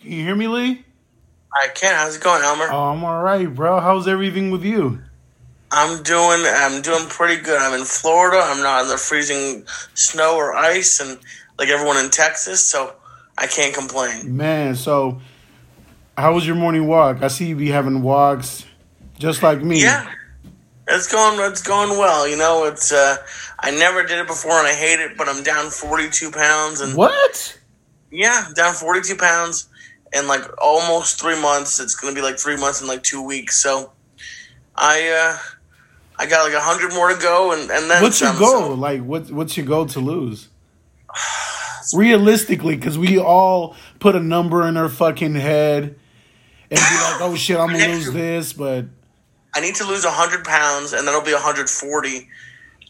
Can you hear me, Lee? I can. How's it going, Elmer? Oh, I'm all right, bro. How's everything with you? I'm doing. I'm doing pretty good. I'm in Florida. I'm not in the freezing snow or ice, and like everyone in Texas, so I can't complain. Man, so how was your morning walk? I see you be having walks, just like me. Yeah, it's going. It's going well. You know, it's. uh I never did it before, and I hate it. But I'm down 42 pounds, and What? yeah, down 42 pounds in like almost three months. It's gonna be like three months in like two weeks. So, I uh I got like a hundred more to go, and and then What's your goal? so- Like, what? What's your goal to lose? Realistically, because we all put a number in our fucking head and be like, "Oh shit, I'm gonna lose this," but I need to lose a 100 pounds, and then it'll be 140.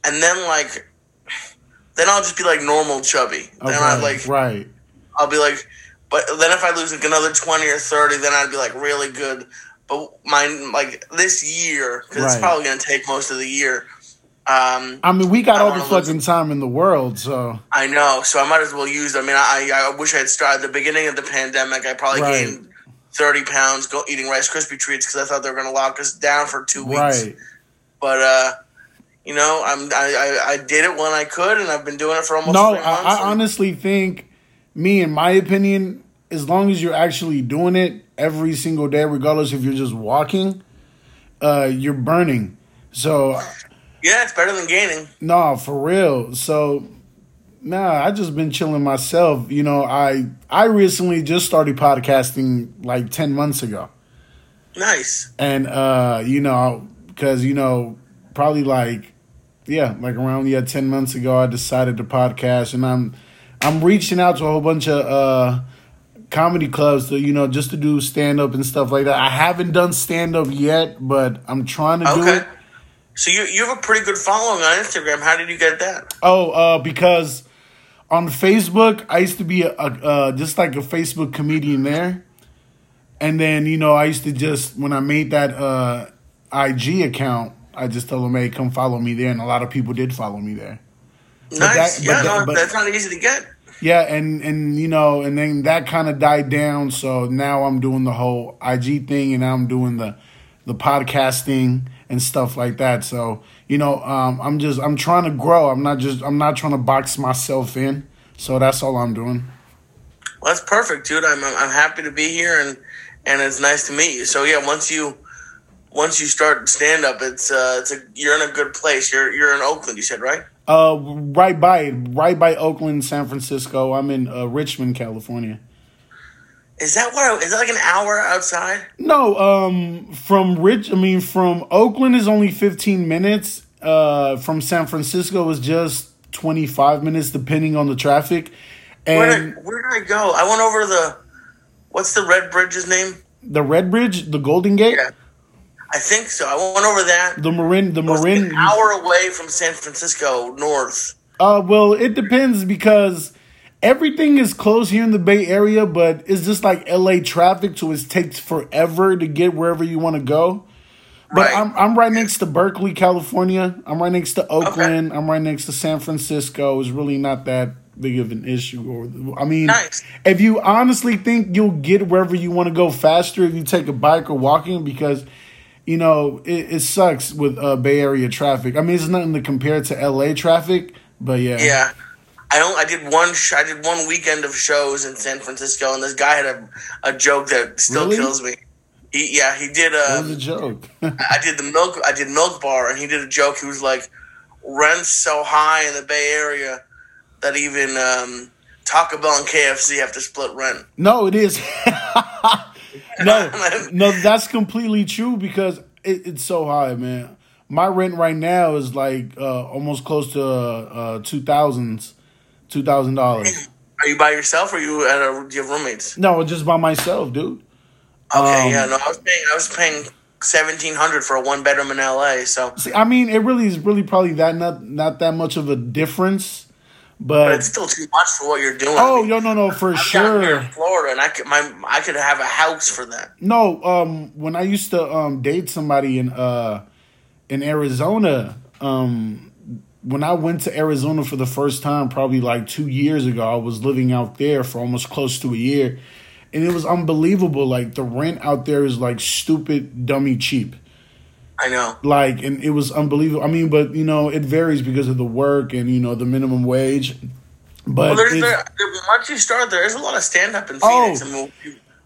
And then, like, then I'll just be like normal chubby. Then I like, right. I'll be like, but then if I lose like another 20 or 30, then I'd be like really good. But my like this year, because it's probably going to take most of the year. Um, I mean, we got all the lose- fucking time in the world, so I know, so I might as well use. I mean, I I wish I had started at the beginning of the pandemic. I probably Right. gained 30 pounds go eating Rice Krispie treats because I thought they were going to lock us down for two weeks. right. but uh you know i'm I, I i did it when i could and i've been doing it for almost No, three I, months I honestly think, me in my opinion, as long as you're actually doing it every single day, regardless if you're just walking, uh, you're burning. So yeah it's better than gaining no, for real. So nah, I just been chilling myself. You know, I I recently just started podcasting like ten months ago. nice and uh you know because you know probably like yeah like around yeah 10 months ago i decided to podcast and i'm i'm reaching out to a whole bunch of uh comedy clubs to you know just to do stand up and stuff like that. I haven't done stand up yet but i'm trying to do okay. it. So you you have a pretty good following on instagram. How did you get that? Oh uh because on facebook i used to be a, a uh just like a facebook comedian there. And then you know i used to just when i made that uh ig account i just told them hey come follow me there. And a lot of people did follow me there nice that- yeah but that- no, that's not easy to get. Yeah and and you know and then that kind of died down so now i'm doing the whole ig thing and i'm doing the the podcasting and stuff like that. So you know um i'm just i'm trying to grow. I'm not just i'm not trying to box myself in. So that's all i'm doing. Well that's perfect dude. I'm i'm happy to be here and and it's nice to meet you. So yeah once you once you start stand up it's uh it's a you're in a good place. You're you're in oakland you said right uh right by right by oakland san francisco i'm in uh, richmond california is that what I, that like an hour outside No, um, from Rich, I mean, from Oakland is only 15 minutes. Uh, from San Francisco is just 25 minutes, depending on the traffic. Where And did, where did I go? I went over the what's the red bridge's name? the Red Bridge, the Golden Gate, Yeah, I think so. I went over that. the Marin, the Marin. an hour away from San Francisco north. Uh, well, it depends because everything is close here in the Bay Area, but it's just like LA traffic, so it takes forever to get wherever you want to go. But Right. I'm I'm right next to Berkeley, California. I'm right next to Oakland. I'm right next to San Francisco. It's really not that big of an issue. Or I mean, Nice. if you honestly think you'll get wherever you want to go faster if you take a bike or walking, because you know it, it sucks with uh, Bay Area traffic. I mean, it's nothing to compare to LA traffic, but yeah, Yeah, I don't. I did one. Sh- I did one weekend of shows in San Francisco, and this guy had a, a joke that still Really? kills me. He, yeah, he did. That Um, a joke. I did the milk. I did milk bar, and he did a joke. He was like, "Rent's so high in the Bay Area that even um, Taco Bell and KFC have to split rent." No, it is. no, no, that's completely true because it, it's so high, man. My rent right now is like uh, almost close to uh, two thousands, two thousand dollars. Are you by yourself, or you at a? Do you have roommates? No, just by myself, dude. Okay, Um, yeah, no, I was paying. I was paying seventeen hundred for a one bedroom in LA. So, See, I mean, it really is really probably that not not that much of a difference, but but it's still too much for what you're doing. oh I mean, no no no for I'm down here sure. in Florida, and I could my I could have a house for that. No, um, when I used to um date somebody in uh in Arizona, um, when I went to Arizona for the first time, probably like two years ago, I was living out there for almost close to a year, and it was unbelievable. Like the rent out there is like stupid, dummy cheap. I know. Like, and it was unbelievable. I mean, but you know, it varies because of the work and you know the minimum wage. But Well, there's there, once you start, there is a lot of stand up in Oh. Phoenix, and we'll,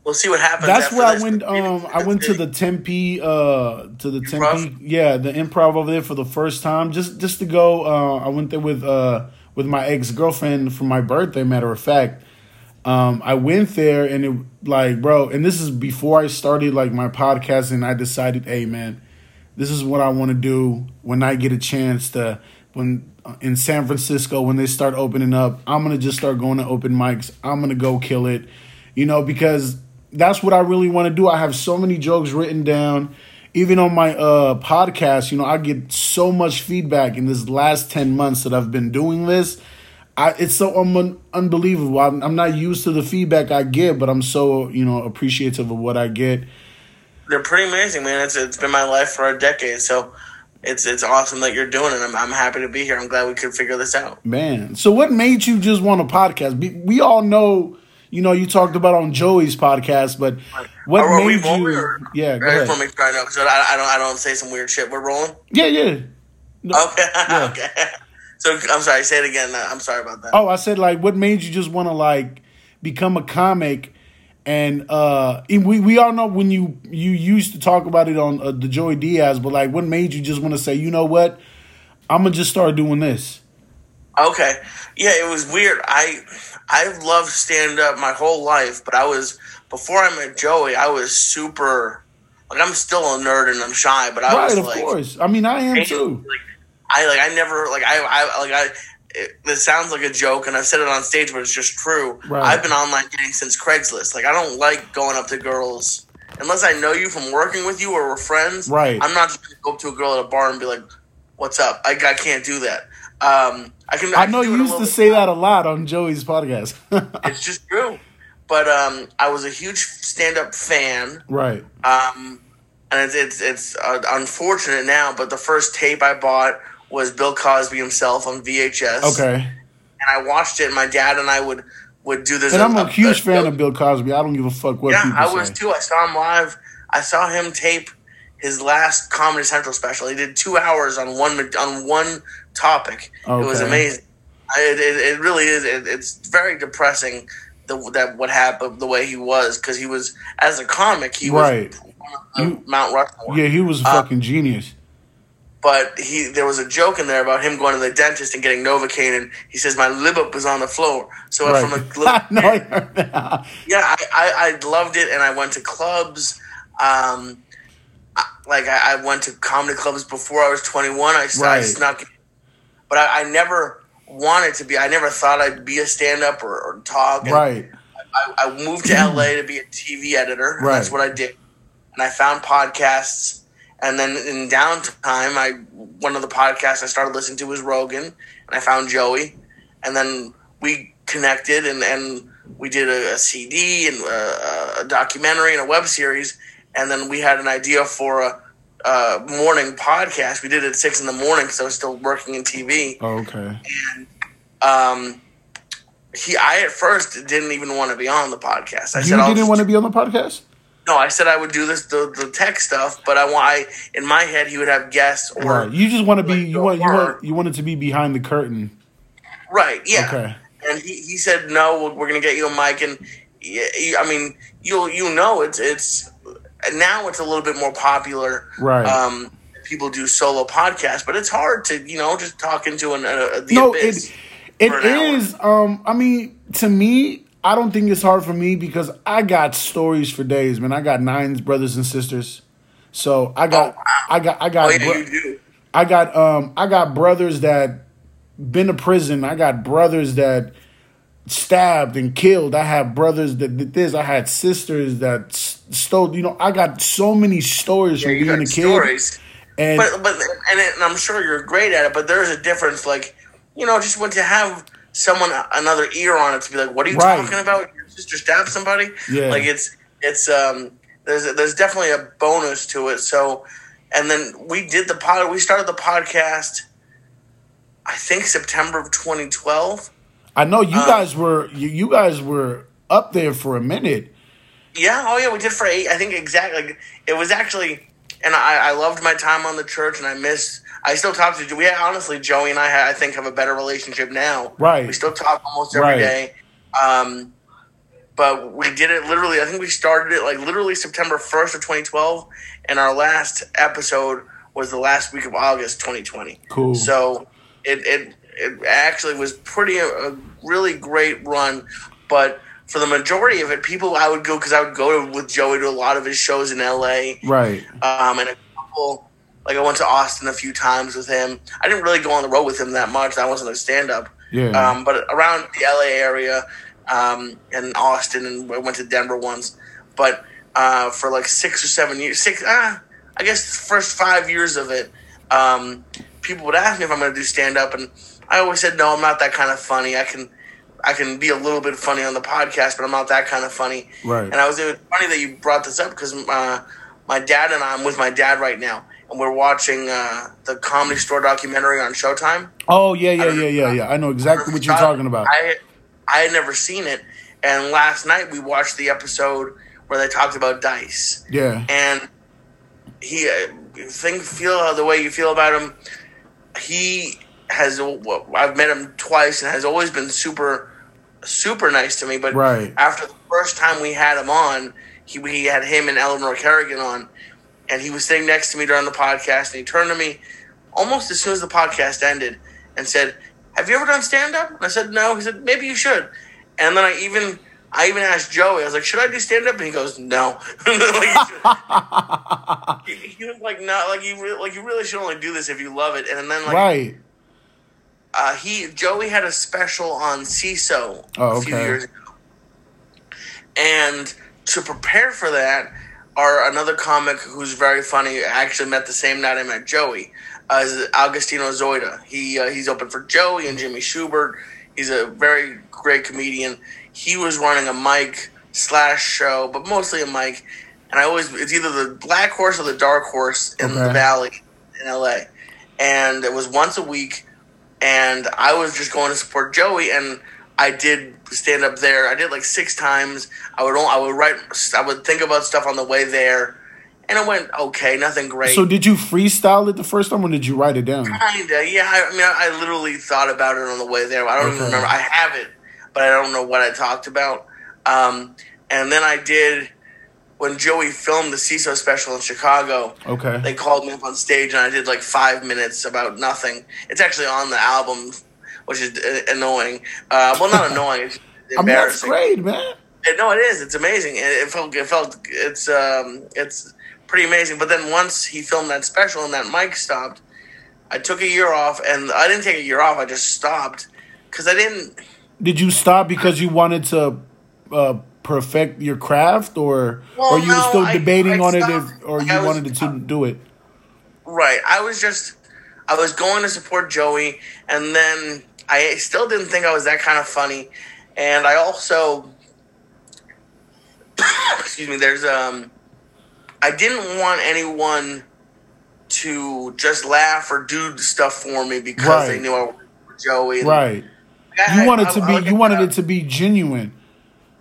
we'll see what happens. That's where I went. Um, I went to the Tempe, uh, to the Tempe, yeah, the improv over there for the first time. Just, just to go. Uh, I went there with, uh, with my ex girlfriend for my birthday. Matter of fact, um, I went there and it like, bro, and this is before I started like my podcast, and I decided, hey, man, this is what I want to do when I get a chance to when uh, in San Francisco when they start opening up. I'm gonna just start going to open mics. I'm gonna go kill it, you know, because that's what I really want to do. I have so many jokes written down. Even on my uh, podcast, you know, I get so much feedback in this last ten months that I've been doing this. I, it's so un- unbelievable. I'm, I'm not used to the feedback I get, but I'm so you know appreciative of what I get. They're pretty amazing, man. It's it's been my life for a decade, so it's it's awesome that you're doing it. I'm I'm happy to be here. I'm glad we could figure this out. Man, so what made you just want a podcast? We, we all know, you know, you talked about on Joey's podcast, but what Are- are made you? or- Yeah, go I just ahead. want to make sure I know because I, I don't I don't say some weird shit. We're rolling. Yeah, yeah. No- Okay. okay. So I'm sorry. Say it again. I'm sorry about that. Oh, I said like, what made you just want to like become a comic? And uh, we we all know when you you used to talk about it on uh, the Joey Diaz, but like, what made you just want to say, you know what, I'm gonna just start doing this? Okay. Yeah, it was weird. I I loved stand up my whole life, but I was before I met Joey, I was super like I'm still a nerd and I'm shy, but I right, was of like course. I mean, I am too. Like, too. I like I never like I I like I. It, this sounds like a joke, and I've said it on stage, but it's just true. Right. I've been online dating since Craigslist. Like I don't like going up to girls unless I know you from working with you or we're friends. Right. I'm not just gonna go up to a girl at a bar and be like, "What's up?" I, I can't do that. Um, I can. I can know do you used to say that a lot on Joey's podcast. It's just true. But um, I was a huge stand-up fan. right. Um, and it's it's, it's uh, unfortunate now, but the first tape I bought was Bill Cosby himself on VHS. Okay. and I watched it. and My dad and I would would do this. And I'm a huge a- fan of Bill Cosby. I don't give a fuck what Yeah, I say. was too. I saw him live. I saw him tape his last Comedy Central special. He did two hours on one on one topic. It was amazing. I, it, it, it really is. It, it's very depressing the, that what happened the way he was because he was as a comic he Right. was the Mount Rushmore. Yeah, he was a Uh, fucking genius. But he there was a joke in there about him going to the dentist and getting Novocaine, and he says my lip up was on the floor. So Right. from a I know I heard that. yeah, I, I, I loved it, and I went to clubs. Um, I- like I, I went to comedy clubs before I was twenty one. I, I snuck, but I, I never wanted to be. I never thought I'd be a stand up or, or talk. And Right. I, I moved to LA to be a TV editor. And That's what I did, and I found podcasts. And then in downtime, I one of the podcasts I started listening to was Rogan, and I found Joey, and then we connected, and, and we did a, a CD and a, a documentary and a web series, and then we had an idea for a, a morning podcast. We did it at six in the morning because I was still working in TV Oh, okay. And um, he I at first didn't even want to be on the podcast. I You said didn't want to be on the podcast? No. I said I would do this the, the tech stuff, but I want I in my head he would have guests or Right. You just want to be like you want you want you wanted to be behind the curtain. right yeah. Okay. And he, he said no, we're- gonna get you a mic, and yeah, I mean you'll you know it's it's now it's a little bit more popular. Right. Um, people do solo podcasts, but it's hard to you know just talk into an uh, the no, abyss. it it hour. Um, I mean, to me, I don't think it's hard for me because I got stories for days, man. I got nine brothers and sisters, so I got, Oh, wow. I got, I got, Oh yeah, I got, um, I got brothers that been to prison. I got brothers that stabbed and killed. I have brothers that did this. I had sisters that stole. You know, I got so many stories Yeah, from you being got a kid. stories. And but but and, it, and I'm sure you're great at it. But there is a difference. Like you know, just want to have someone another ear on it to be like, "What are you Right. talking about? Your sister stabbed somebody?" Yeah. Like it's it's um there's there's definitely a bonus to it. So and then we did the pod. We started the podcast. I think September of 2012. I know you Um, guys were you, you guys were up there for a minute. Yeah, oh yeah, we did for eight. I think exactly. Like, it was actually, and I, I loved my time on the church, and I missed. I still talk to. We honestly, Joey and I, I think, have a better relationship now. Right. We still talk almost every Right. day. Um, but we did it literally. I think we started it like literally September first of 2012, and our last episode was the last week of August 2020. Cool. So it it it actually was pretty a, a really great run, but for the majority of it, people I would go because I would go to, with Joey to a lot of his shows in L.A. Right. Um, and a couple like I went to Austin a few times with him. I didn't really go on the road with him that much. That wasn't a stand up. Yeah. Um, but around the LA area um, and Austin, and I went to Denver once. But uh, for like six or seven years, six, uh, I guess the first five years of it, um, people would ask me if I'm going to do stand up, and I always said no. I'm not that kind of funny. I can. I can be a little bit funny on the podcast, but I'm not that kind of funny. Right. And I was it was funny that you brought this up because uh, my dad and I, I'm with my dad right now, we're watching uh, the Comedy Store documentary on Showtime. Oh yeah, yeah, yeah, yeah, yeah. I know exactly what you're talking about. I I had never seen it, and last night we watched the episode where they talked about Dice, Yeah. and he uh, think feel the way you feel about him. He has I've met him twice and has always been super super nice to me. But Right. after the first time we had him on, he we had him and Eleanor Kerrigan on, and he was sitting next to me during the podcast, and he turned to me almost as soon as the podcast ended and said, "Have you ever done stand up?" And I said, "No." He said, "Maybe you should." And then I even I even asked Joey. I was like, "Should I do stand up?" And he goes, "No." like, he, he was like, "No." Like you re- like you really should only do this if you love it. And then like right. uh, he Joey had a special on Seeso Oh, a few okay. years ago, and to prepare for that, our another comic who's very funny I actually met the same night I met Joey. Uh, is Augustino Zoida. He uh, he's open for Joey and Jimmy Shubert. He's a very great comedian. He was running a mic slash show, but mostly a mic. And I always it's either the black horse or the dark horse in the valley in LA. And it was once a week and I was just going to support Joey, and I did stand up there. I did like six times. I would I would write, I would think about stuff on the way there, and it went okay, nothing great. So did you freestyle it the first time, or did you write it down? Kinda, yeah. I, I mean, I, I literally thought about it on the way there. I don't even remember. I have it, but I don't know what I talked about. Um, and then I did when Joey filmed the Seeso special in Chicago. Okay. They called me up on stage and I did like five minutes about nothing. It's actually on the album, which is uh, annoying. Uh, well, not annoying. It's I'm not embarrassing. afraid, man. It- no, it is. It's amazing. It, it felt. It felt. It's. Um. It's pretty amazing. But then once he filmed that special and that mic stopped, I took a year off, and I didn't take a year off. I just stopped because I didn't. Did you stop because you wanted to uh, perfect your craft, or Well, or you were still debating I on it, if, or Like, you was- wanted to do it? Right. I was just. I was going to support Joey, and then I still didn't think I was that kind of funny, and I also. excuse me. There's um. I didn't want anyone to just laugh or do stuff for me because Right. they knew I was Joey. Right. I- You wanted I- to I be. like You wanted it to be genuine.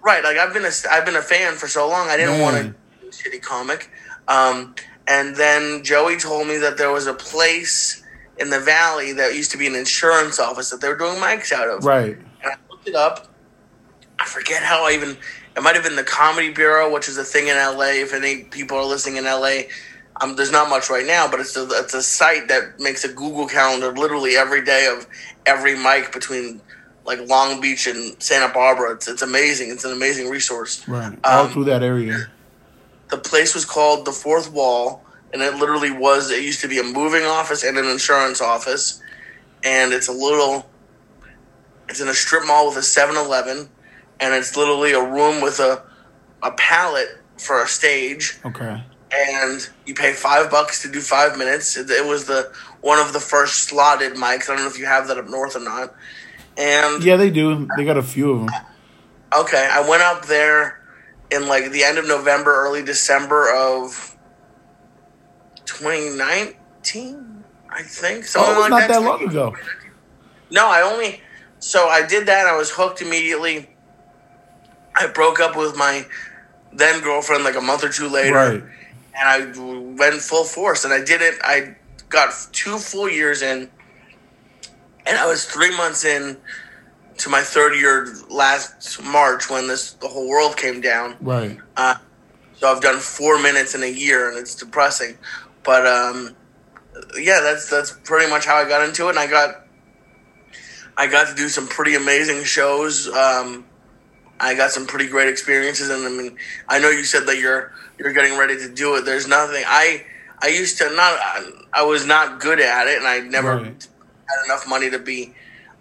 Right, like I've been a I've been a fan for so long. I didn't want to a shitty comic. Um, and then Joey told me that there was a place in the valley that used to be an insurance office that they were doing mics out of. Right. And I looked it up. I forget how I even. It might have been the Comedy Bureau, which is a thing in LA. If any people are listening in LA, um, there's not much right now, but it's a it's a site that makes a Google calendar literally every day of every mic between like Long Beach and Santa Barbara. It's it's amazing. It's an amazing resource. Right. All Um, through that area. The place was called the Fourth Wall, and it literally was. It used to be a moving office and an insurance office, and it's a little. It's in a strip mall with a 7-Eleven, and it's literally a room with a a pallet for a stage, Okay. and you pay five bucks to do five minutes. It, it was the one of the first slotted mics. I don't know if you have that up north or not. And Yeah, they do. They got a few of them. Okay, I went up there in like the end of November, early December of 2019, I think. Oh, Something was like not that 20 long ago. No, I only so I did that. I was hooked immediately. I broke up with my then girlfriend like a month or two later, Right. and I went full force, and I did it. I got two full years in, and I was three months in to my third year last March when this the whole world came down. Right. Uh, so I've done four minutes in a year, and it's depressing. But um, yeah, that's that's pretty much how I got into it, and I got I got to do some pretty amazing shows. Um, I got some pretty great experiences, and I mean, I know you said that you're you're getting ready to do it. There's nothing I I used to not I was not good at it, and I never Right. had enough money to be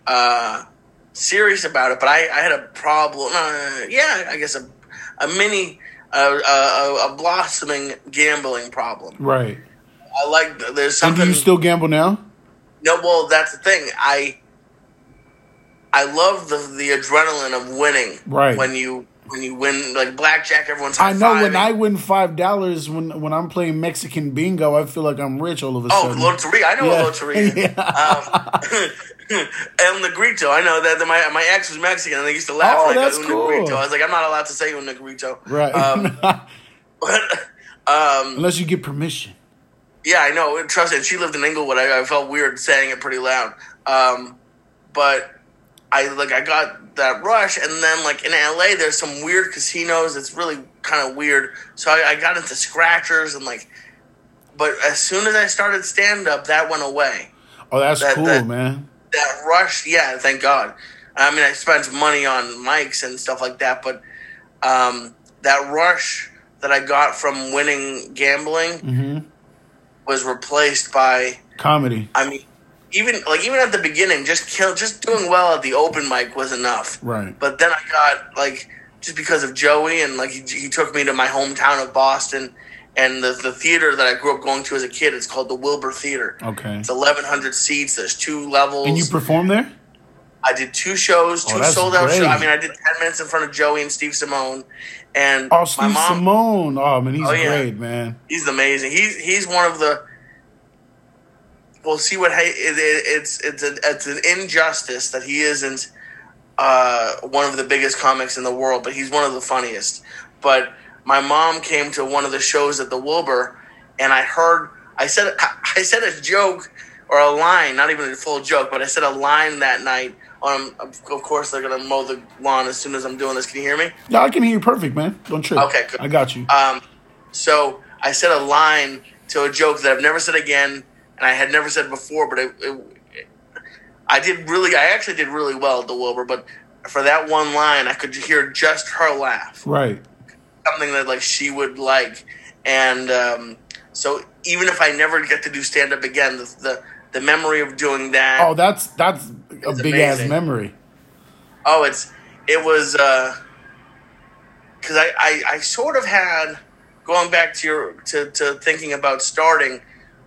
uh, serious about it. But I, I had a problem. Uh, yeah, I guess a a mini a, a, a blossoming gambling problem. Right. I like there's And do you still gamble now? no, well, that's the thing. I I love the the adrenaline of winning. Right. when you when you win like blackjack, everyone's. I know when. I win five dollars when when I'm playing Mexican bingo, I feel like I'm rich all of a sudden. Oh, sudden. Loteria! I know Yeah. a Loteria. Yeah. Um, El Negrito. I know that that my my ex was Mexican, and they used to laugh Oh, like that's Un cool. Negrito. I was like, I'm not allowed to say Un Negrito. Right. Um, but um, Unless you get permission. Yeah, I know. Trust it. She lived in Inglewood. I, I felt weird saying it pretty loud. Um, but I like I got that rush, and then like in LA, there's some weird casinos. It's really kind of weird. So I, I got into scratchers and like. But as soon as I started stand up, that went away. Oh, that's That- cool, that- man. That rush, yeah, thank God. I mean, I spent money on mics and stuff like that, but um, that rush that I got from winning gambling hmm was replaced by Comedy. I mean, even like even at the beginning, just kill, just doing well at the open mic was enough. Right. But then I got like just because of Joey and like he, he took me to my hometown of Boston and the the theater that I grew up going to as a kid. It's called the Wilbur Theater. Okay. It's eleven hundred seats. There's two levels. And you perform there? I did two shows, Oh, two that's sold out shows. I mean, I did ten minutes in front of Joey and Steve Simone, and Oh, my Steve mom. Simone. Oh man, he's Oh, yeah. great, man. He's amazing. He's he's one of the. We'll see what hey, it, it, it's it's a, it's an injustice that he isn't uh, one of the biggest comics in the world, but he's one of the funniest. But my mom came to one of the shows at the Wilbur, and I heard I said I said a joke or a line, not even a full joke, but I said a line that night. Um, of course, they're gonna mow the lawn as soon as I'm doing this. Can you hear me? Yeah, I can hear you perfect, man. Don't trip. Okay, good. I got you. Um, so I said a line to a joke that I've never said again, and I had never said before. But it, it, I did really, I actually did really well at the Wilbur. But for that one line, I could hear just her laugh, right. something that like she would like, and um, so even if I never get to do stand up again, the, the the memory of doing that. Oh, that's that's a big ass memory. Oh, it's it was uh, because I, I I sort of had going back to your to, to thinking about starting.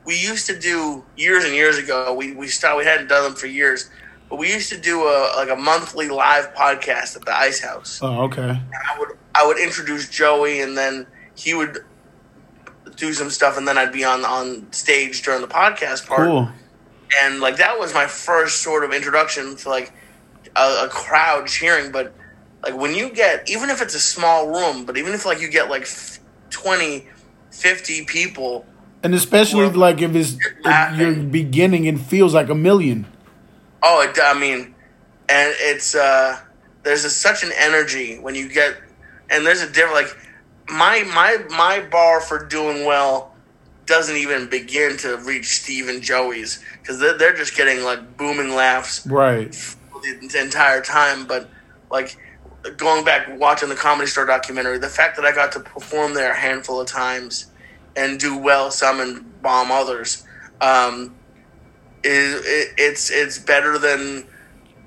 We used to do years and years ago. We we started, we hadn't done them for years, but we used to do a like a monthly live podcast at the Ice House. Oh, okay. And I would I would introduce Joey, and then he would do some stuff, and then I'd be on on stage during the podcast part Cool. And like that was my first sort of introduction to like a, a crowd cheering but like when you get even if it's a small room but even if like you get like f- 20 50 people And especially like if it's if you're beginning, it feels like a million. oh it, i mean and it's uh there's a, such an energy when you get and there's a different like my my my bar for doing well doesn't even begin to reach Steve and Joey's because they're, they're just getting like booming laughs Right. the entire time, but like going back watching the comedy store documentary, the fact that I got to perform there a handful of times and do well some and bomb others um, is it, it's it's better than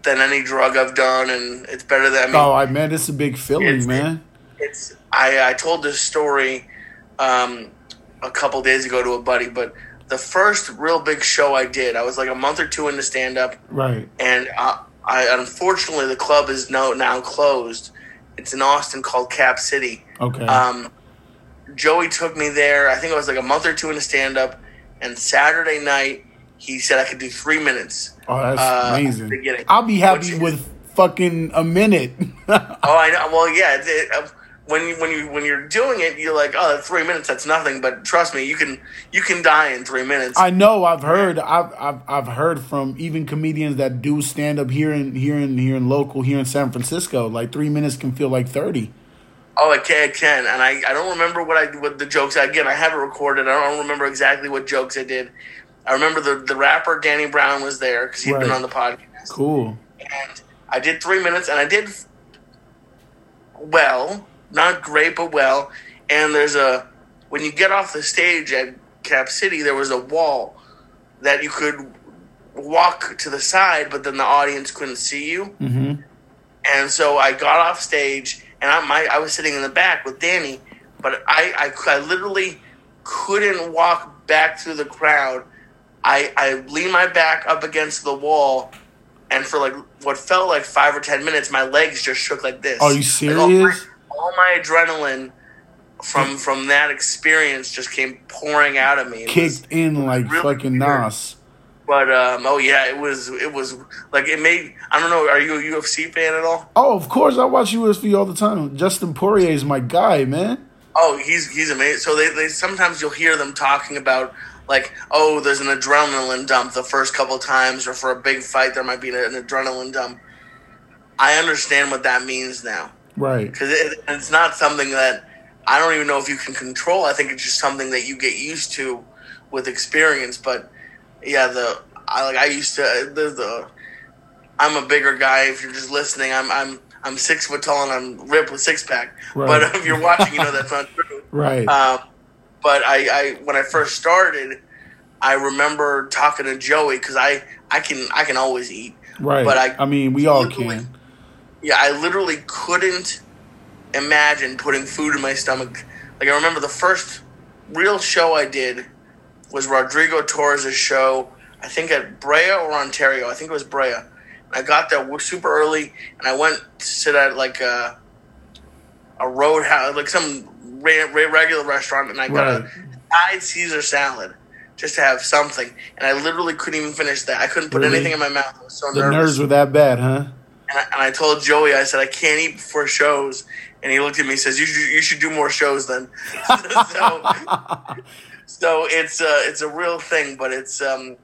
than any drug I've done, and it's better than I mean, Oh, I man, it's a big feeling, man. it's I, I told this story um, a couple days ago to a buddy, but the first real big show I did, I was like a month or two into stand up Right. and uh, I unfortunately the club is now now closed. It's in Austin called Cap City. Okay. Um, Joey took me there. I think it was like a month or two into stand up, and Saturday night he said I could do three minutes. oh, that's uh, amazing. beginning. I'll be happy with fucking a minute. Oh, I know. Well, yeah. It, it, when you when you when you're doing it, you're like, oh, three minutes, that's nothing. But trust me, you can you can die in three minutes. I know. I've heard. I've I've, I've heard from even comedians that do stand up here in here in here in local here in San Francisco. Like three minutes can feel like thirty. Oh, it can, it can, and I, I don't remember what I what the jokes. Again, I have it recorded. I don't remember exactly what jokes I did. I remember the the rapper Danny Brown was there because he'd Right. been on the podcast. Cool. and I did three minutes, and I did well, not great, but well. And there's a when you get off the stage at Cap City, there was a wall that you could walk to the side, but then the audience couldn't see you. Mm-hmm. And so I got off stage, and I my I was sitting in the back with Danny, but I I, I literally couldn't walk back through the crowd. I I leaned my back up against the wall, and for like what felt like five or ten minutes, my legs just shook like this. Are you Like, all, my, serious? All my adrenaline from from that experience just came pouring out of me. It was- Kicked in like really fucking weird. Nas. but um, oh yeah, it was it was like it made. I don't know. Are you a UFC fan at all? Oh, of course. I watch UFC all the time. Dustin Poirier is my guy, man. Oh, he's he's amazing. So they, they sometimes you'll hear them talking about like, oh, there's an adrenaline dump the first couple times, or for a big fight there might be an, adrenaline dump. I understand what that means now Right. because it, it's not something that I don't even know if you can control. I think it's just something that you get used to with experience. But yeah, the I like I used to the, the I'm a bigger guy. If you're just listening, I'm I'm I'm six foot tall and I'm ripped with six pack. Right. But if you're watching, you know that's not true. Right. Um, but I, I when I first started, I remember talking to Joey because I I can I can always eat. right. but I- I mean, we all can. Yeah, I literally couldn't imagine putting food in my stomach. Like I remember the first real show I did was Rodrigo Torres' show. I think at Brea or Ontario. I think it was Brea. And I got there super early, and I went to sit at like a a roadhouse, like some re- re- regular restaurant, and I got Right. a Thai Caesar salad just to have something. And I literally couldn't even finish that. I couldn't put Really? anything in my mouth. I was so The nervous. nerves were that bad, huh? And I, and I told Joey, I said, I can't eat before shows. And he looked at me and says, you should, you should do more shows then. so, so it's, uh, it's a real thing, but it's, um,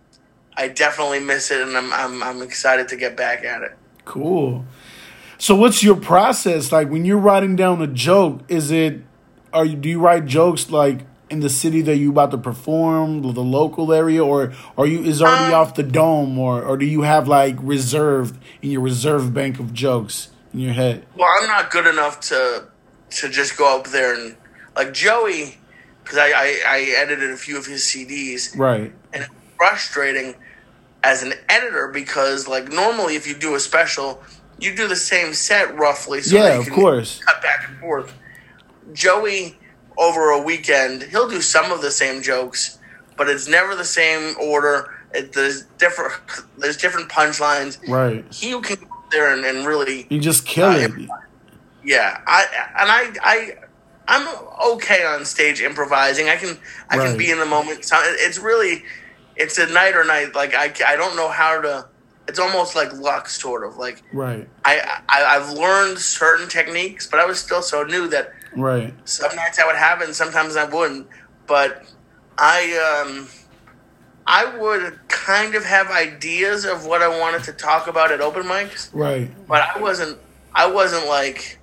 I definitely miss it and I'm, I'm, I'm excited to get back at it. Cool. So what's your process like when you're writing down a joke? Is it are you do you write jokes like in the city that you about to perform, the local area, or are you is already Um, off the dome, or or do you have like reserved in your reserve bank of jokes in your head? Well, I'm not good enough to, to just go up there and like Joey, cause I, I, I edited a few of his CDs Right. and frustrating as an editor because like normally if you do a special you do the same set roughly so Yeah, you of course. cut back and forth joey over a weekend he'll do some of the same jokes but it's never the same order it, there's different there's different punchlines Right. he can go there and, and really You just kill Uh, it. yeah, I and I I I'm okay on stage improvising. I can I Right. can be in the moment. So it's really it's a night or night. Like I I don't know how to. It's almost like luck, sort of. Like Right. I, I I've learned certain techniques, but I was still so new that Right. some nights I would have it, and sometimes I wouldn't. But I um I would kind of have ideas of what I wanted to talk about at open mics Right. but I wasn't I wasn't like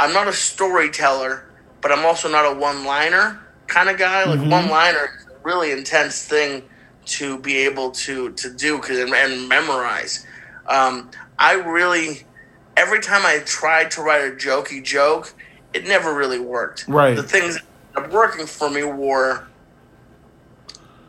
I'm not a storyteller, but I'm also not a one-liner kind of guy. Like Mhm. one-liner is a really intense thing to be able to to do cause, and, and memorize. Um, I really every time I tried to write a jokey joke, it never really worked. Right. The things that ended up working for me were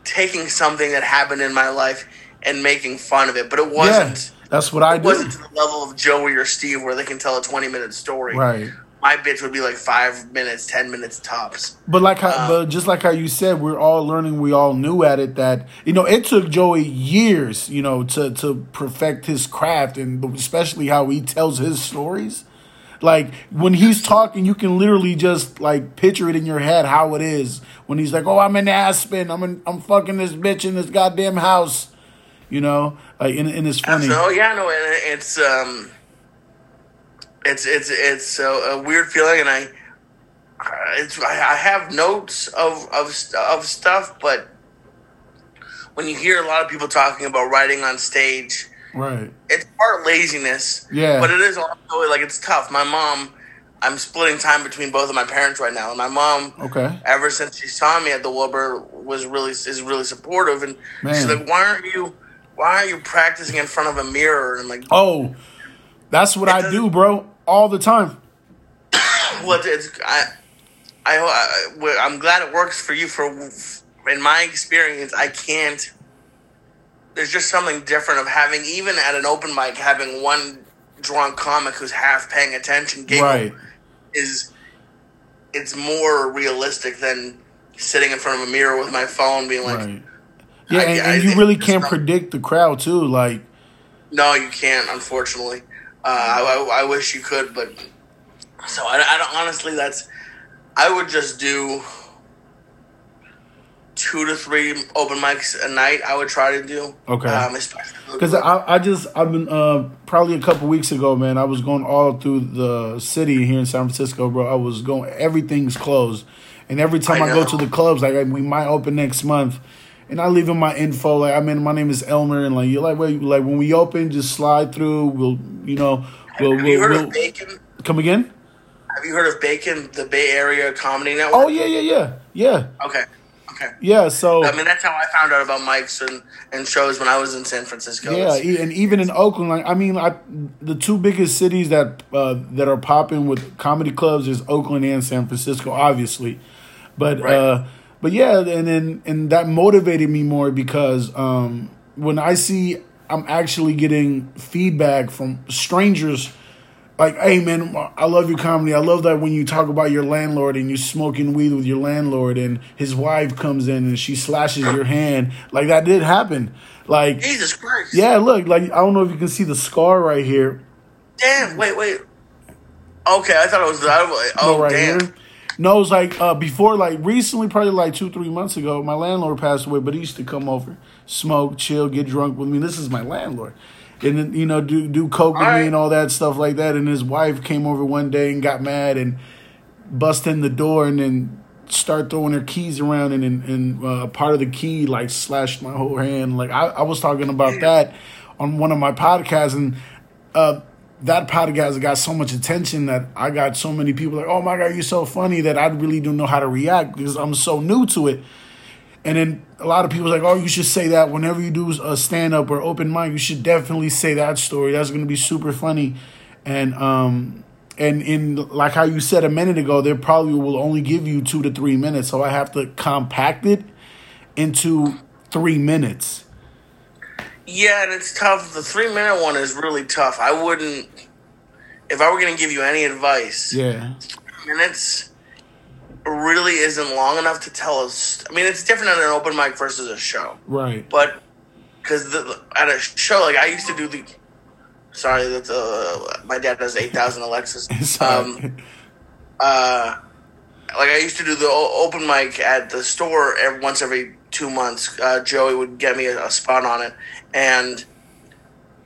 taking something that happened in my life and making fun of it, but it wasn't That's what I it do. wasn't to the level of Joey or Steve where they can tell a 20 minute story. Right. My bitch would be like five minutes, 10 minutes tops. But like how, Um, but just like how you said, we're all learning. We all knew at it that you know it took Joey years, you know, to to perfect his craft, and especially how he tells his stories. Like when he's talking, you can literally just like picture it in your head how it is when he's like, "Oh, I'm in Aspen. I'm in, I'm fucking this bitch in this goddamn house," you know. Like and, and it's funny. So, yeah, no, and it's, um, it's it's it's a, a weird feeling, and I it's I I have notes of of of stuff, but when you hear a lot of people talking about writing on stage, Right. it's part laziness. Yeah. But it is also like it's tough. My mom, I'm splitting time between both of my parents right now, and my mom, Okay. ever since she saw me at the Wilbur, was really is really supportive, and she's like, "Why aren't you?" Why aren't you practicing in front of a mirror? And like, Oh, that's what I do, bro, all the time. Well, it's I, I, I I'm glad it works for you. For in my experience, I can't. There's just something different of having even at an open mic having one drunk comic who's half paying attention giggle Right. is it's more realistic than sitting in front of a mirror with my phone being like, Right. Yeah, I- and, I you think really can't predict the crowd too. Like, No, you can't. Unfortunately, uh, I, I, I wish you could, but so I, I don't. Honestly, that's I would just do two to three open mics a night. I would try to do. Okay. Um, Because I, I just I've been uh, probably a couple weeks ago, man. I was going all through the city here in San Francisco, bro. I was going everything's closed, and every time I I, go to the clubs, like we might open next month, and I leave in my info. Like I mean, my name is Elmer, and like you're like, wait, like when we open, just slide through. We'll you know we'll, have you we'll, heard we'll of Bacon? come again. Have you heard of Bacon, the Bay Area Comedy Network? Oh yeah, yeah, yeah, yeah, Okay. Okay. yeah. So I mean, that's how I found out about mics and, and shows when I was in San Francisco. Yeah, e- and even in Oakland, like I mean, I, the two biggest cities that uh, that are popping with comedy clubs is Oakland and San Francisco, obviously. But Right. uh, but yeah, and then and that motivated me more because um, when I see I'm actually getting feedback from strangers. Like, hey man, I love your comedy. I love that when you talk about your landlord and you're smoking weed with your landlord, and his wife comes in and she slashes your hand. Like that did happen. Like, Jesus Christ. yeah, look, like I don't know if you can see the scar right here. Damn. Wait. Wait. Okay, I thought it was. I was oh, no, right damn. here. No, it's like uh, before, like recently, probably like two, three months ago. My landlord passed away, but he used to come over, smoke, chill, get drunk with me. This is my landlord, and then you know do do coke All me right. and all that stuff like that. And his wife came over one day and got mad and bust in the door and then start throwing her keys around and and, and uh, part of the key like slashed my whole hand. Like I, I was talking about that on one of my podcasts and. uh that podcast got so much attention that I got so many people like, oh my god, you're so funny that I really don't know how to react because I'm so new to it. And then a lot of people like, oh, you should say that whenever you do a stand up or open mic, you should definitely say that story. That's going to be super funny. And um and in like how you said a minute ago, they probably will only give you two to three minutes, so I have to compact it into three minutes. Yeah, and it's tough. The three minute one is really tough. I wouldn't. If I were going to give you any advice, Yeah, minutes really isn't long enough to tell us. I mean, it's different at an open mic versus a show, right. but because at a show, like I used to do the. Sorry, that's uh, my dad has eight thousand Alexis. Um, uh, like I used to do the open mic at the store every, once every two months. Uh, Joey would get me a, a spot on it, and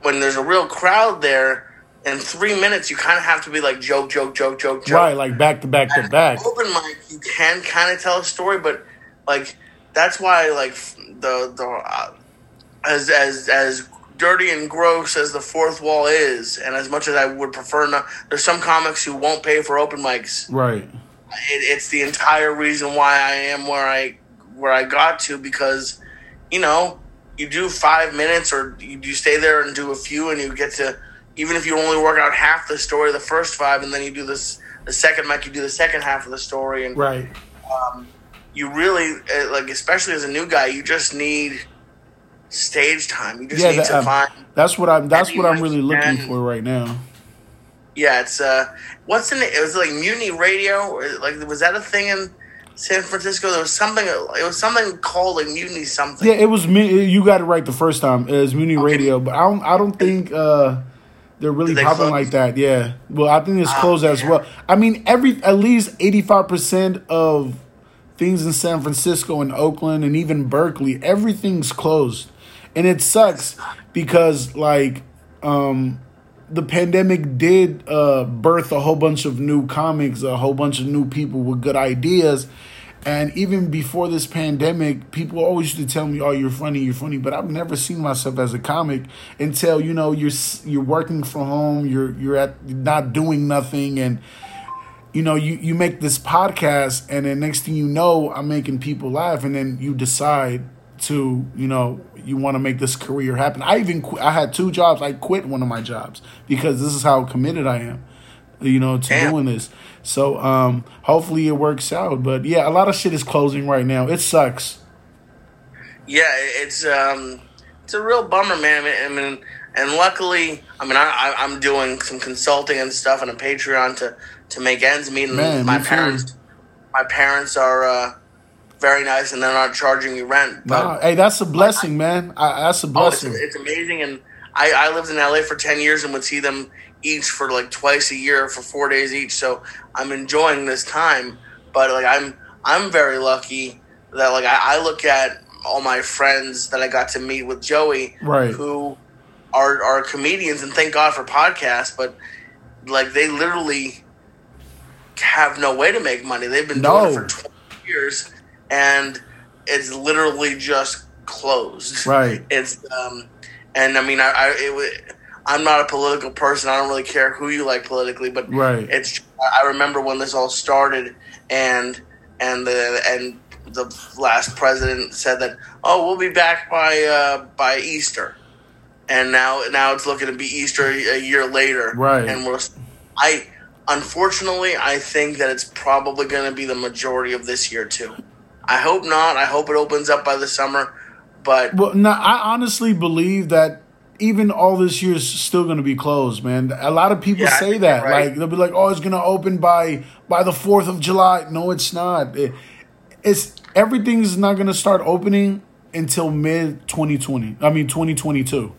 when there's a real crowd there, in three minutes you kind of have to be like joke, joke, joke, joke, joke. right, like back to back to back. Open mic, you can kind of tell a story, but like that's why like the the uh, as as as dirty and gross as the fourth wall is, and as much as I would prefer not, there's some comics who won't pay for open mics Right. it, it's the entire reason why I am where I where I got to because you know you do five minutes or you, you stay there and do a few and you get to even if you only work out half the story the first five and then you do this the second mic you do the second half of the story and Right. you really uh, like especially as a new guy you just need stage time you just Yeah, need that, to um, find That's what I'm. That's what I'm really looking for right now. yeah it's uh what's the name it was like Mutiny Radio or like was that a thing in San Francisco there was something it was something called like Mutiny something Yeah, it was me. You got it right the first time. It was Mutiny Radio, but I don't. I don't think uh, they're really they popping close? like that. Yeah. Well, I think it's Ah, closed as well. I mean, every at least eighty five percent of things in San Francisco and Oakland and even Berkeley, everything's closed, and it sucks because like um, the pandemic did uh, birth a whole bunch of new comics, a whole bunch of new people with good ideas. And even before this pandemic, people always used to tell me, "Oh, you're funny, you're funny," but I've never seen myself as a comic until you know you're you're working from home, you're you're at not doing nothing, and you know you you make this podcast, and then next thing you know, I'm making people laugh, and then you decide to you know you want to make this career happen. I even qu- I had two jobs. I quit one of my jobs because this is how committed I am, you know, to Damn. doing this. So um, hopefully it works out. But yeah, a lot of shit is closing right now. It sucks. Yeah, it's um, it's a real bummer, man. I mean, and luckily, I mean, I, I I'm doing some consulting and stuff and a Patreon to to make ends meet. And Man, my me too. parents, my parents are uh, very nice, and they're not charging me rent. But Nah, hey, that's a blessing, man. I, that's a Oh, it's, blessing. it's amazing, and I, I lived in LA for ten years and would see them each for like twice a year for four days each. So I'm enjoying this time, but like I'm I'm very lucky that like I, I look at all my friends that I got to meet with Joey, Right. Who are are comedians, and thank God for podcasts, but like they literally have no way to make money. They've been doing it for twenty years, and it's literally just closed. Right. It's um, and I mean, I, I it, I'm not a political person. I don't really care who you like politically, but Right. it's. I remember when this all started, and and the and the last president said that oh we'll be back by uh, by Easter, and now now it's looking to be Easter a year later, Right. And we're I unfortunately I think that it's probably going to be the majority of this year too. I hope not. I hope it opens up by the summer, but Well, no, I honestly believe that even all this year is still going to be closed, man. A lot of people Yeah, say that. right. Like they'll be like, "Oh, it's going to open by by the 4th of July." No, it's not. It, it's everything's not going to start opening until mid 2020. I mean 2022.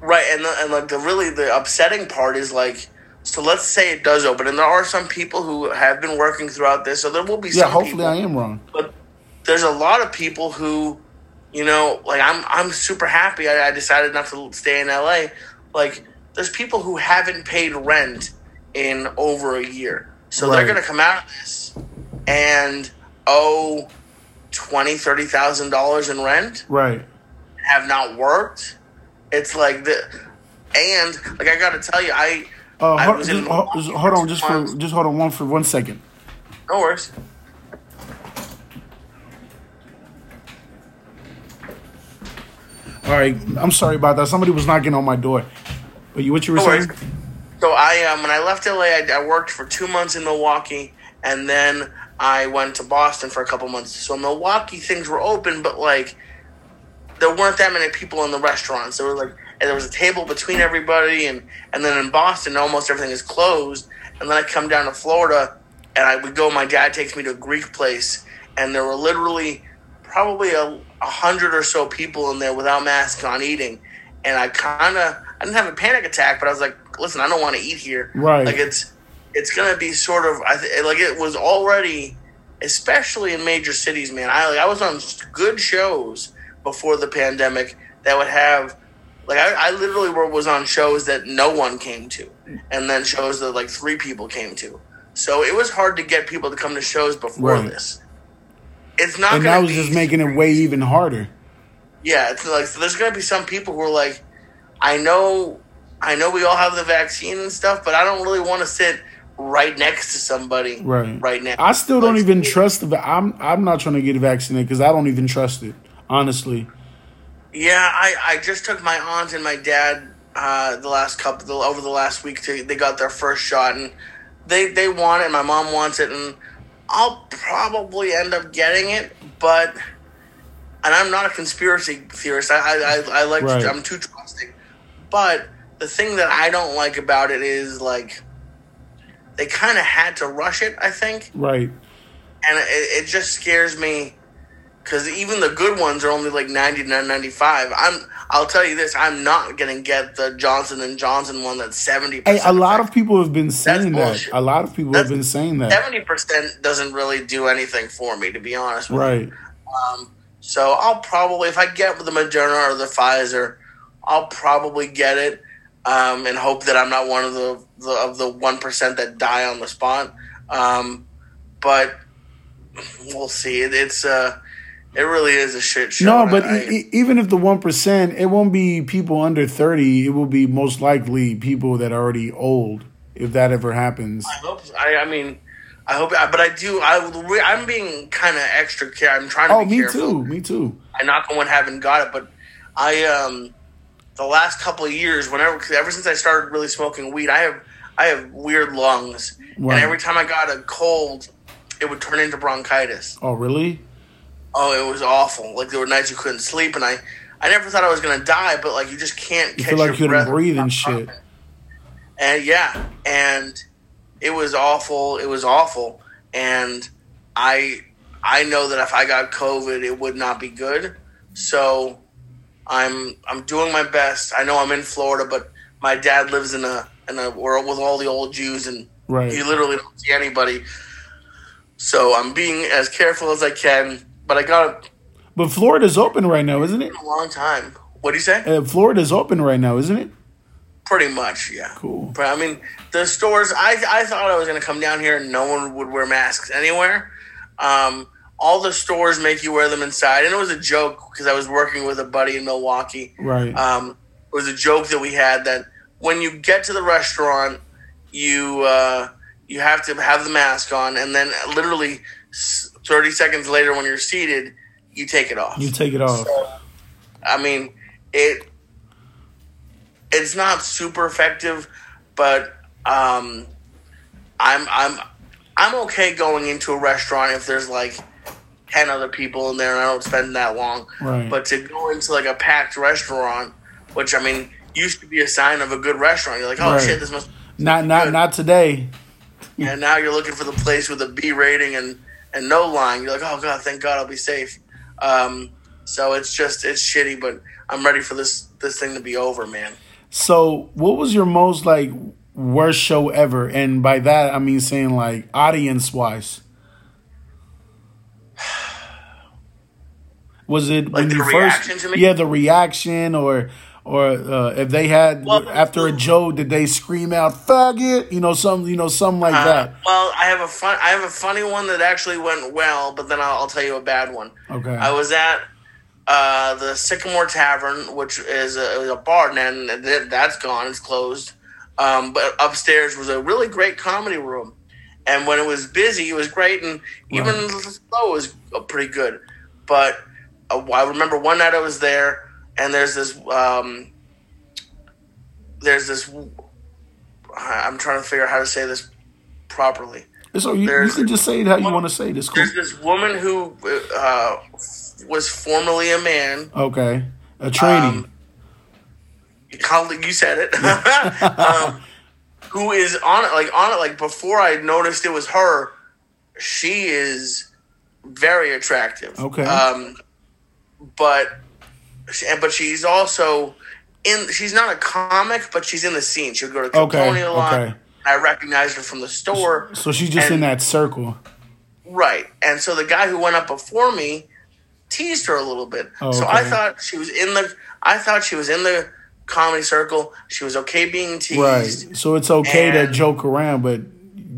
Right, and the, and like the really the upsetting part is like, so let's say it does open, and there are some people who have been working throughout this, so there will be some. Yeah, hopefully people, I am wrong. but there's a lot of people who, you know, like I'm I'm super happy I, I decided not to stay in LA. Like, there's people who haven't paid rent in over a year, so Right. they're gonna come out of this and owe twenty thirty thousand dollars in rent Right. have not worked. It's like the and like I gotta tell you, I Uh, I hold, just, hold, just hold on, just for just hold on one for one second. no worries. All right, I'm sorry about that. Somebody was knocking on my door. But you, what you were No saying? worries. So I um, when I left LA, I, I worked for two months in Milwaukee, and then I went to Boston for a couple months. So Milwaukee things were open, but like there weren't that many people in the restaurants. There were like and there was a table between everybody, and and then in Boston, almost everything is closed. And then I come down to Florida, and I would go. My dad takes me to a Greek place, and there were literally probably a, a hundred or so people in there without masks on eating. And I kind of I didn't have a panic attack, but I was like, listen, I don't want to eat here. Right. Like it's it's gonna be sort of I th- like it was already, especially in major cities, man. I like I was on good shows before the pandemic that would have. Like I, I literally was on shows that no one came to, and then shows that like three people came to. So it was hard to get people to come to shows before Right. this. It's not. and that was just making it way even harder. Yeah, it's like so there's gonna be some people who are like, I know, I know we all have the vaccine and stuff, but I don't really want to sit right next to somebody Right. right now. I still don't Like, even trust the. va- I'm I'm not trying to get vaccinated because I don't even trust it. Honestly, Yeah, I, I just took my aunt and my dad uh, the last couple the, over the last week. To, they got their first shot and they they want it. My mom wants it, and I'll probably end up getting it. But and I'm not a conspiracy theorist. I I, I, like Right. to, I'm too trusting. But the thing that I don't like about it is like they kind of had to rush it. I think right? and it, it just scares me because even the good ones are only like 99 95 i'm i'll tell you this i'm not gonna get the johnson and johnson one that's 70 Hey, a lot of people have been saying that. A lot of people That's- have been saying that. 70% doesn't really do anything for me to be honest with you. Right. Um, so I'll probably, if I get the Moderna or the Pfizer, I'll probably get it. um, and hope that I'm not one of the, the of the one percent that die on the spot. Um, but we'll see. It, it's uh, it really is a shit show. No, but I, e- even if the one percent, it won't be people under thirty. It will be most likely people that are already old. If that ever happens, I hope. I, I mean, I hope. But I do. I I'm being kind of extra care. I'm trying to. oh, me careful. too, me too. I knock on wood haven't got it, but I um the last couple of years, whenever ever since I started really smoking weed, I have I have weird lungs, and every time I got a cold, it would turn into bronchitis. Oh, really? Oh, it was awful. Like there were nights you couldn't sleep, and I I never thought I was gonna die, but like you just can't You catch feel like your you couldn't breath breathe and shit. And yeah, and it was awful. It was awful, and I I know that if I got COVID, it would not be good. So I'm I'm doing my best. I know I'm in Florida, but my dad lives in a in a world with all the old Jews, and Right. you literally don't see anybody. So I'm being as careful as I can. But I got But Florida's open right now, isn't it? a long time. What do you say? Uh, Florida's open right now, isn't it? Pretty much, yeah. Cool. But I mean, the stores. I I thought I was going to come down here and no one would wear masks anywhere. Um, all the stores make you wear them inside, and it was a joke because I was working with a buddy in Milwaukee. Right. Um, it was a joke that we had that when you get to the restaurant, you uh, you have to have the mask on, and then literally s- thirty seconds later, when you're seated, you take it off. you take it off. I mean, it it's not super effective, but um, I'm I'm I'm okay going into a restaurant if there's like ten other people in there and I don't spend that long. Right. But to go into like a packed restaurant, which I mean used to be a sign of a good restaurant, you're like, oh Right. shit, this must. Not not not today. And now you're looking for the place with a B rating and and no line. You're like, oh god, thank God I'll be safe. Um, so it's just it's shitty, but I'm ready for this this thing to be over, man. So, what was your most like worst show ever? And by that, I mean saying like audience wise. Was it Like the reaction to me? Yeah, the reaction, or or uh, if they had Well, after a joke, did they scream out "fuck it"? You know, some you know something like Uh, that. well, I have a fun. I have a funny one that actually went well, but then I'll, I'll tell you a bad one. Okay. I was at uh, the Sycamore Tavern, which is a, a bar, and that- that's gone. It's closed. Um, but upstairs was a really great comedy room, and when it was busy, it was great, and even Right. slow was pretty good. But uh, I remember one night I was there, and there's this um, there's this. I'm trying to figure out how to say this properly. so you, you can just say it how you want to say this. Cool. There's this woman who uh, was formerly a man. Okay, a training. Um, You. You said it. um, who is on it? Like on it. Like before, I noticed it was her. She is very attractive. Okay. Um, but but she's also in. She's not a comic, but she's in the scene. She would go to Okay, Capone a lot. okay. I recognized her from the store. so she's just in that circle. Right. And so the guy who went up before me teased her a little bit. Oh, So I thought she was in the I thought she was in the comedy circle. She was okay being teased. Right. So it's okay to joke around, but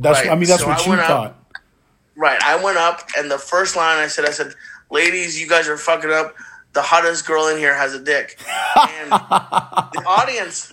that's Right. I mean that's So what I you went up- thought. Right. I went up and the first line I said I said, "Ladies, you guys are fucking up. The hottest girl in here has a dick." And the audience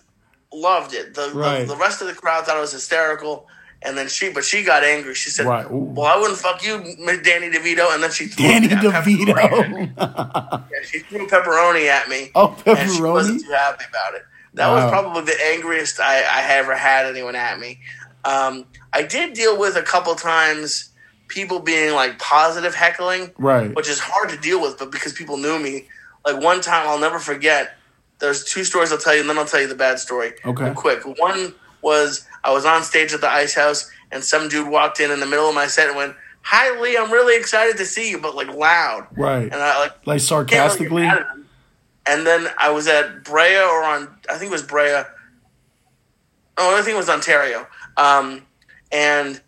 loved it. The, Right. the the rest of the crowd thought it was hysterical. And then she, but she got angry. She said, Right. "Well, I wouldn't fuck you, Danny DeVito." And then she threw Danny pep- pepperoni at me. DeVito. Yeah, she threw pepperoni at me. Oh, And she pepperoni? wasn't too happy about it. That Wow. was probably the angriest I, I ever had anyone at me. Um, I did deal with a couple times people being like positive heckling, right. which is hard to deal with, but because people knew me. Like one time, I'll never forget. There's two stories I'll tell you, and then I'll tell you the bad story. Okay. Quick. One was I was on stage at the Ice House, and some dude walked in in the middle of my set and went, "Hi, Lee. I'm really excited to see you," but like loud. Right. And I like Like sarcastically. get mad at him. And then I was at Brea or on I think it was Brea. Oh, I think it was Ontario. Um, and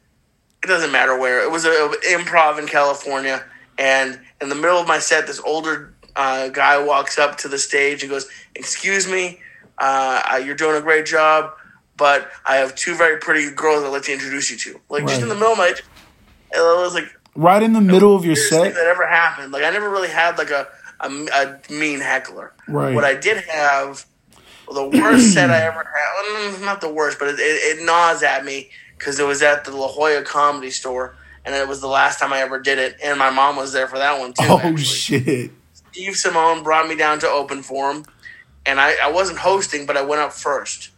it doesn't matter where. It was a, improv in California, and in the middle of my set, this older uh, guy walks up to the stage and goes, "Excuse me, Uh, you're doing a great job, but I have two very pretty girls I'd like to introduce you to. Like just in the middle of my, it was like Right in the middle of your set. that ever happened. Like I never really had like a a, a mean heckler. Right. What I did have, the worst set I ever had. Not the worst, but it, it, it gnaws at me because it was at the La Jolla Comedy Store, and it was the last time I ever did it, and my mom was there for that one too. Oh actually. shit! Steve Simeone brought me down to open for him, and I, I wasn't hosting, but I went up first,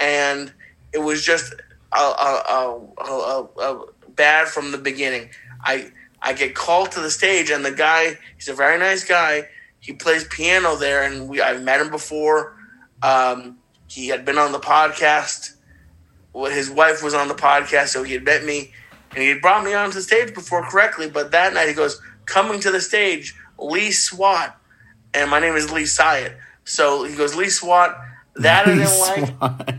and it was just a, a, a, a, a bad from the beginning. I I get called to the stage, and the guy he's a very nice guy. He plays piano there, and we I've met him before. Um, he had been on the podcast. His wife was on the podcast, so he had met me, and he had brought me onto the stage before correctly. But that night, he goes, "Coming to the stage, Lee Swat," and my name is Lee Syatt. So he goes, "Lee Swat." That I didn't like.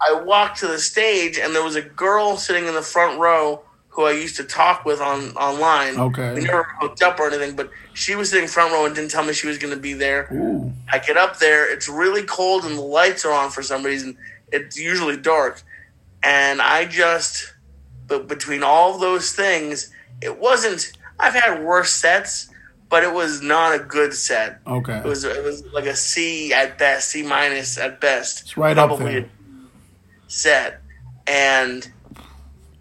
I walked to the stage, and there was a girl sitting in the front row who I used to talk with on online. Okay. we never hooked up or anything, but she was sitting front row and didn't tell me she was going to be there. Ooh. I get up there. It's really cold and the lights are on for some reason. It's usually dark. And I just, but between all of those things, it wasn't, I've had worse sets, but it was not a good set. Okay. It was, it was like a C at best, C minus at best. It's right up there. set. And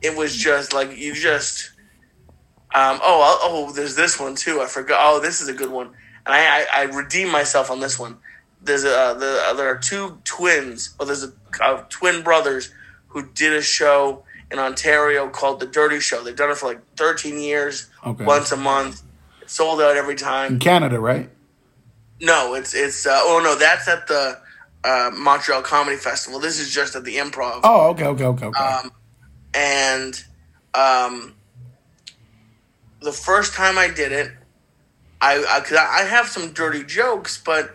it was just like, you just, um, oh, I'll- oh, there's this one too. I forgot. Oh, this is a good one, and I, I, I redeemed myself on this one. There's a the, uh, there are two twins, or there's a uh, twin brothers who did a show in Ontario called the Dirty Show. They've done it for like 13 years, Okay. once a month. It's sold out every time. In Canada, right? No, it's it's uh, oh no, that's at the uh, Montreal Comedy Festival. This is just at the Improv. Oh, okay, okay, okay, okay. Um, and um, the first time I did it, I, I, cause I I have some dirty jokes, but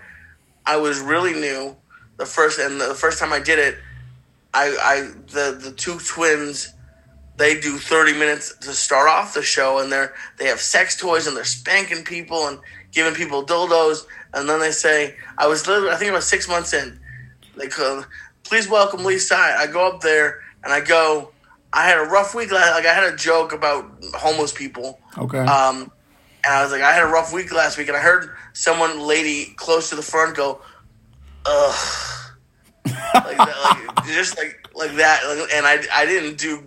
I was really new. The first and the first time I did it, I, I the the two twins, they do thirty minutes to start off the show, and they're they have sex toys and they're spanking people and giving people dildos, and then they say, I was literally I think about six months in, they call, please welcome Lee Side. I go up there and I go, I had a rough week. Like like, I had a joke about homeless people. okay. Um, and I was like, I had a rough week last week, and I heard someone, lady close to the front, go, "Ugh," like, that, like just like like that. And I I didn't do.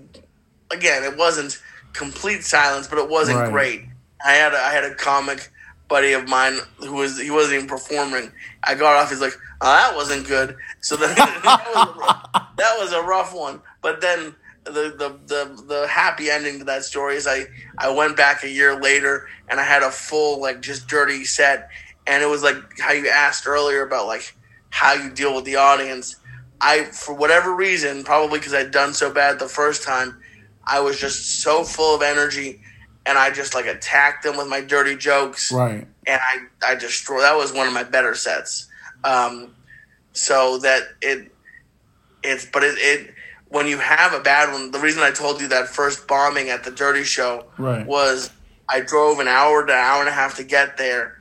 Again, it wasn't complete silence, but it wasn't Right. great. I had a, I had a comic buddy of mine who was he wasn't even performing. I got off. He's like, "Oh, that wasn't good." So then that, was a, rough- that was a rough one. But then the, the the the happy ending to that story is I I went back a year later and I had a full like just dirty set, and it was like how you asked earlier about like how you deal with the audience. I for whatever reason, probably because I'd done so bad the first time, I was just so full of energy, and I just like attacked them with my dirty jokes right. and I I destroyed. That was one of my better sets. Um, so that it it's but it, it when you have a bad one. The reason I told you that first bombing at the Dirty Show Right. was I drove an hour to an hour and a half to get there,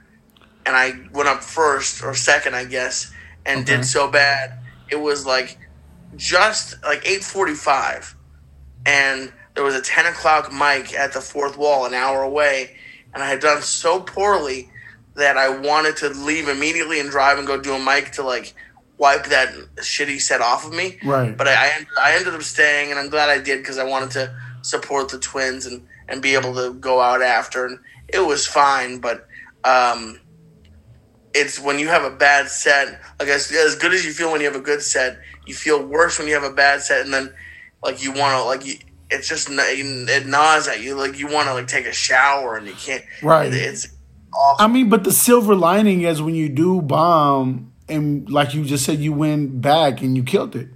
and I went up first or second, I guess, and Okay. did so bad. It was like just like eight forty five, and there was a ten o'clock mic at the fourth wall, an hour away, and I had done so poorly that I wanted to leave immediately and drive and go do a mic to like wipe that shitty set off of me. Right. But I, I, ended, I ended up staying, and I'm glad I did because I wanted to support the twins and, and be able to go out after. And it was fine, but um, it's when you have a bad set, like as, as good as you feel when you have a good set, you feel worse when you have a bad set, and then like you want to like you. It's just it gnaws at you. Like you want to like take a shower and you can't. Right. It, it's awful. I mean, but the silver lining is when you do bomb, and like you just said, you went back and you killed it.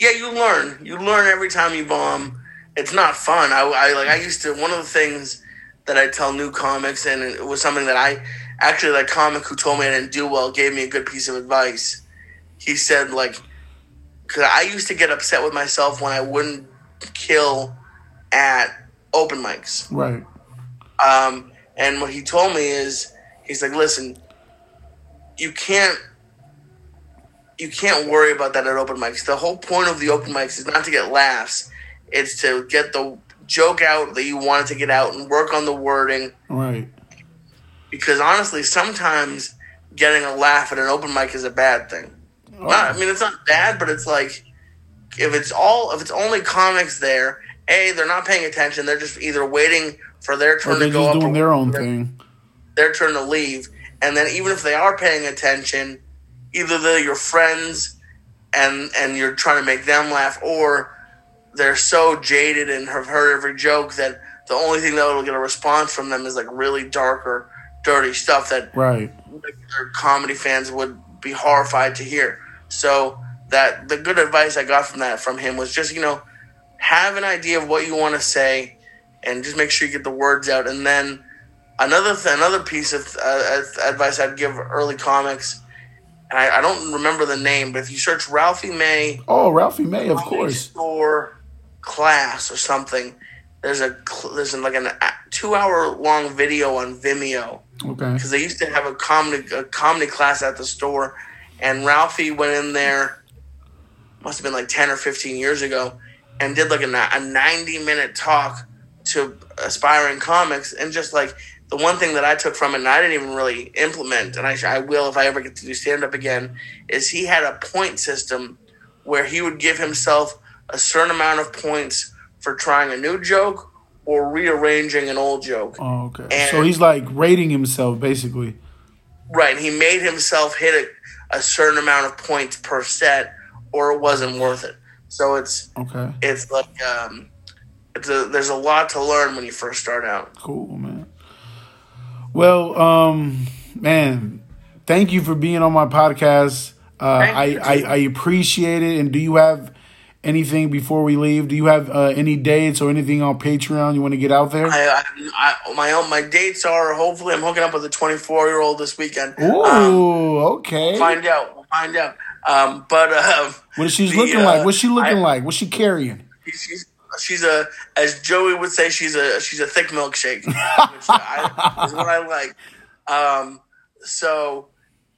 yeah, you learn. You learn every time you bomb. It's not fun. I, I like. I used to. One of the things that I tell new comics, and it was something that I actually that comic who told me I didn't do well gave me a good piece of advice. He said like, because I used to get upset with myself when I wouldn't kill at open mics. Right. Um, and what he told me is, he's like, listen, you can't, you can't worry about that at open mics. The whole point of the open mics is not to get laughs; it's to get the joke out that you wanted to get out and work on the wording. Right. Because honestly, sometimes getting a laugh at an open mic is a bad thing. Oh. Not, I mean, it's not bad, but it's like if it's all if it's only comics there, a they're not paying attention. They're just either waiting for their turn to go just up, doing or their own their- thing. their turn to leave. And then even if they are paying attention, either they're your friends and and you're trying to make them laugh, or they're so jaded and have heard every joke that the only thing that will get a response from them is like really dark or dirty stuff that Right. regular comedy fans would be horrified to hear. So that the good advice I got from that from him was just you know have an idea of what you want to say and just make sure you get the words out. And then another th- another piece of uh, advice I'd give early comics, and I, I don't remember the name, but if you search Ralphie May Oh, Ralphie May, of course. or class or something. There's a there's like an a- two hour long video on Vimeo Okay. because they used to have a comedy a comedy class at the store, and Ralphie went in there. Must have been like ten or fifteen years ago, and did like a, a ninety minute talk to aspiring comics, and just like the one thing that I took from it, and I didn't even really implement, and I, I will if I ever get to do stand up again, is he had a point system where he would give himself a certain amount of points for trying a new joke or rearranging an old joke. Oh, okay. And- so he's like rating himself, basically. Right, he made himself hit a, a certain amount of points per set, or it wasn't worth it. So it's Okay. it's like um, it's a, there's a lot to learn when you first start out. Cool, man. Well, um, man, thank you for being on my podcast. Uh, I. I I appreciate it. And do you have anything before we leave? Do you have uh, any dates or anything on Patreon you want to get out there? I, I, I my own my dates are hopefully I'm hooking up with a 24 year old this weekend. Ooh, Um, okay. find out, we'll find out. Um, but um, What is she the, looking uh, like? What's she looking I- like? What's she carrying? she's she's a as Joey would say she's a she's a thick milkshake, which I, is what I like. Um, so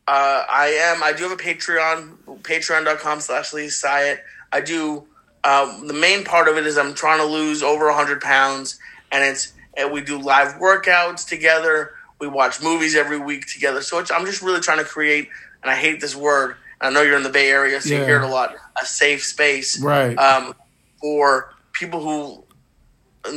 uh, I am I do have a Patreon patreon.com slash Lee Syatt. I do um, the main part of it is I'm trying to lose over hundred pounds, and it's and we do live workouts together. We watch movies every week together. So it's, I'm just really trying to create, and I hate this word. I know you're in the Bay Area, so you Yeah. hear it a lot. A safe space, Right. um, for people who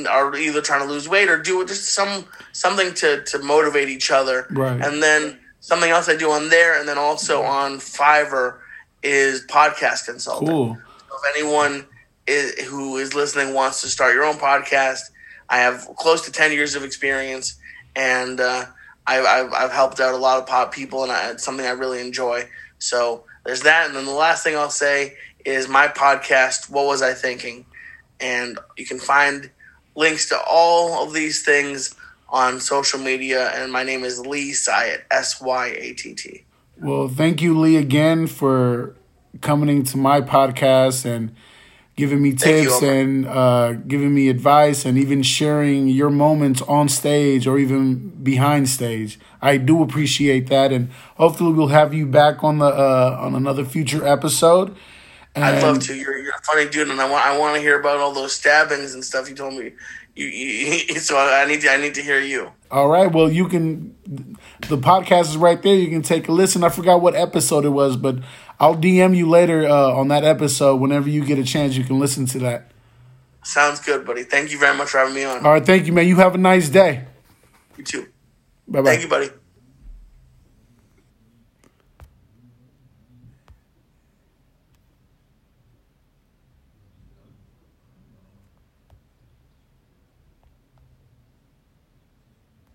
are either trying to lose weight or do just some something to to motivate each other. Right. And then something else I do on there, and then also on Fiverr is podcast consulting. Cool. If anyone is, who is listening wants to start your own podcast, I have close to ten years of experience, and uh, I, I've, I've helped out a lot of pop people, and I, it's something I really enjoy. So there's that, and then the last thing I'll say is my podcast. What was I thinking? And you can find links to all of these things on social media, and my name is Lee Syatt, S Y A T T. Well, thank you, Lee, again for coming into my podcast and giving me Thank you, tips and uh, giving me advice and even sharing your moments on stage or even behind stage. I do appreciate that, and hopefully we'll have you back on the uh, on another future episode. I'd love to. You're, you're a funny dude, and I want I want to hear about all those stabbings and stuff you told me. You, you so I need to I need to hear you. All right. Well, you can. The podcast is right there. You can take a listen. I forgot what episode it was, but I'll DM you later uh, on that episode. Whenever you get a chance, you can listen to that. Sounds good, buddy. Thank you very much for having me on. All right. Thank you, man. You have a nice day. You too. Bye bye. Thank you, buddy.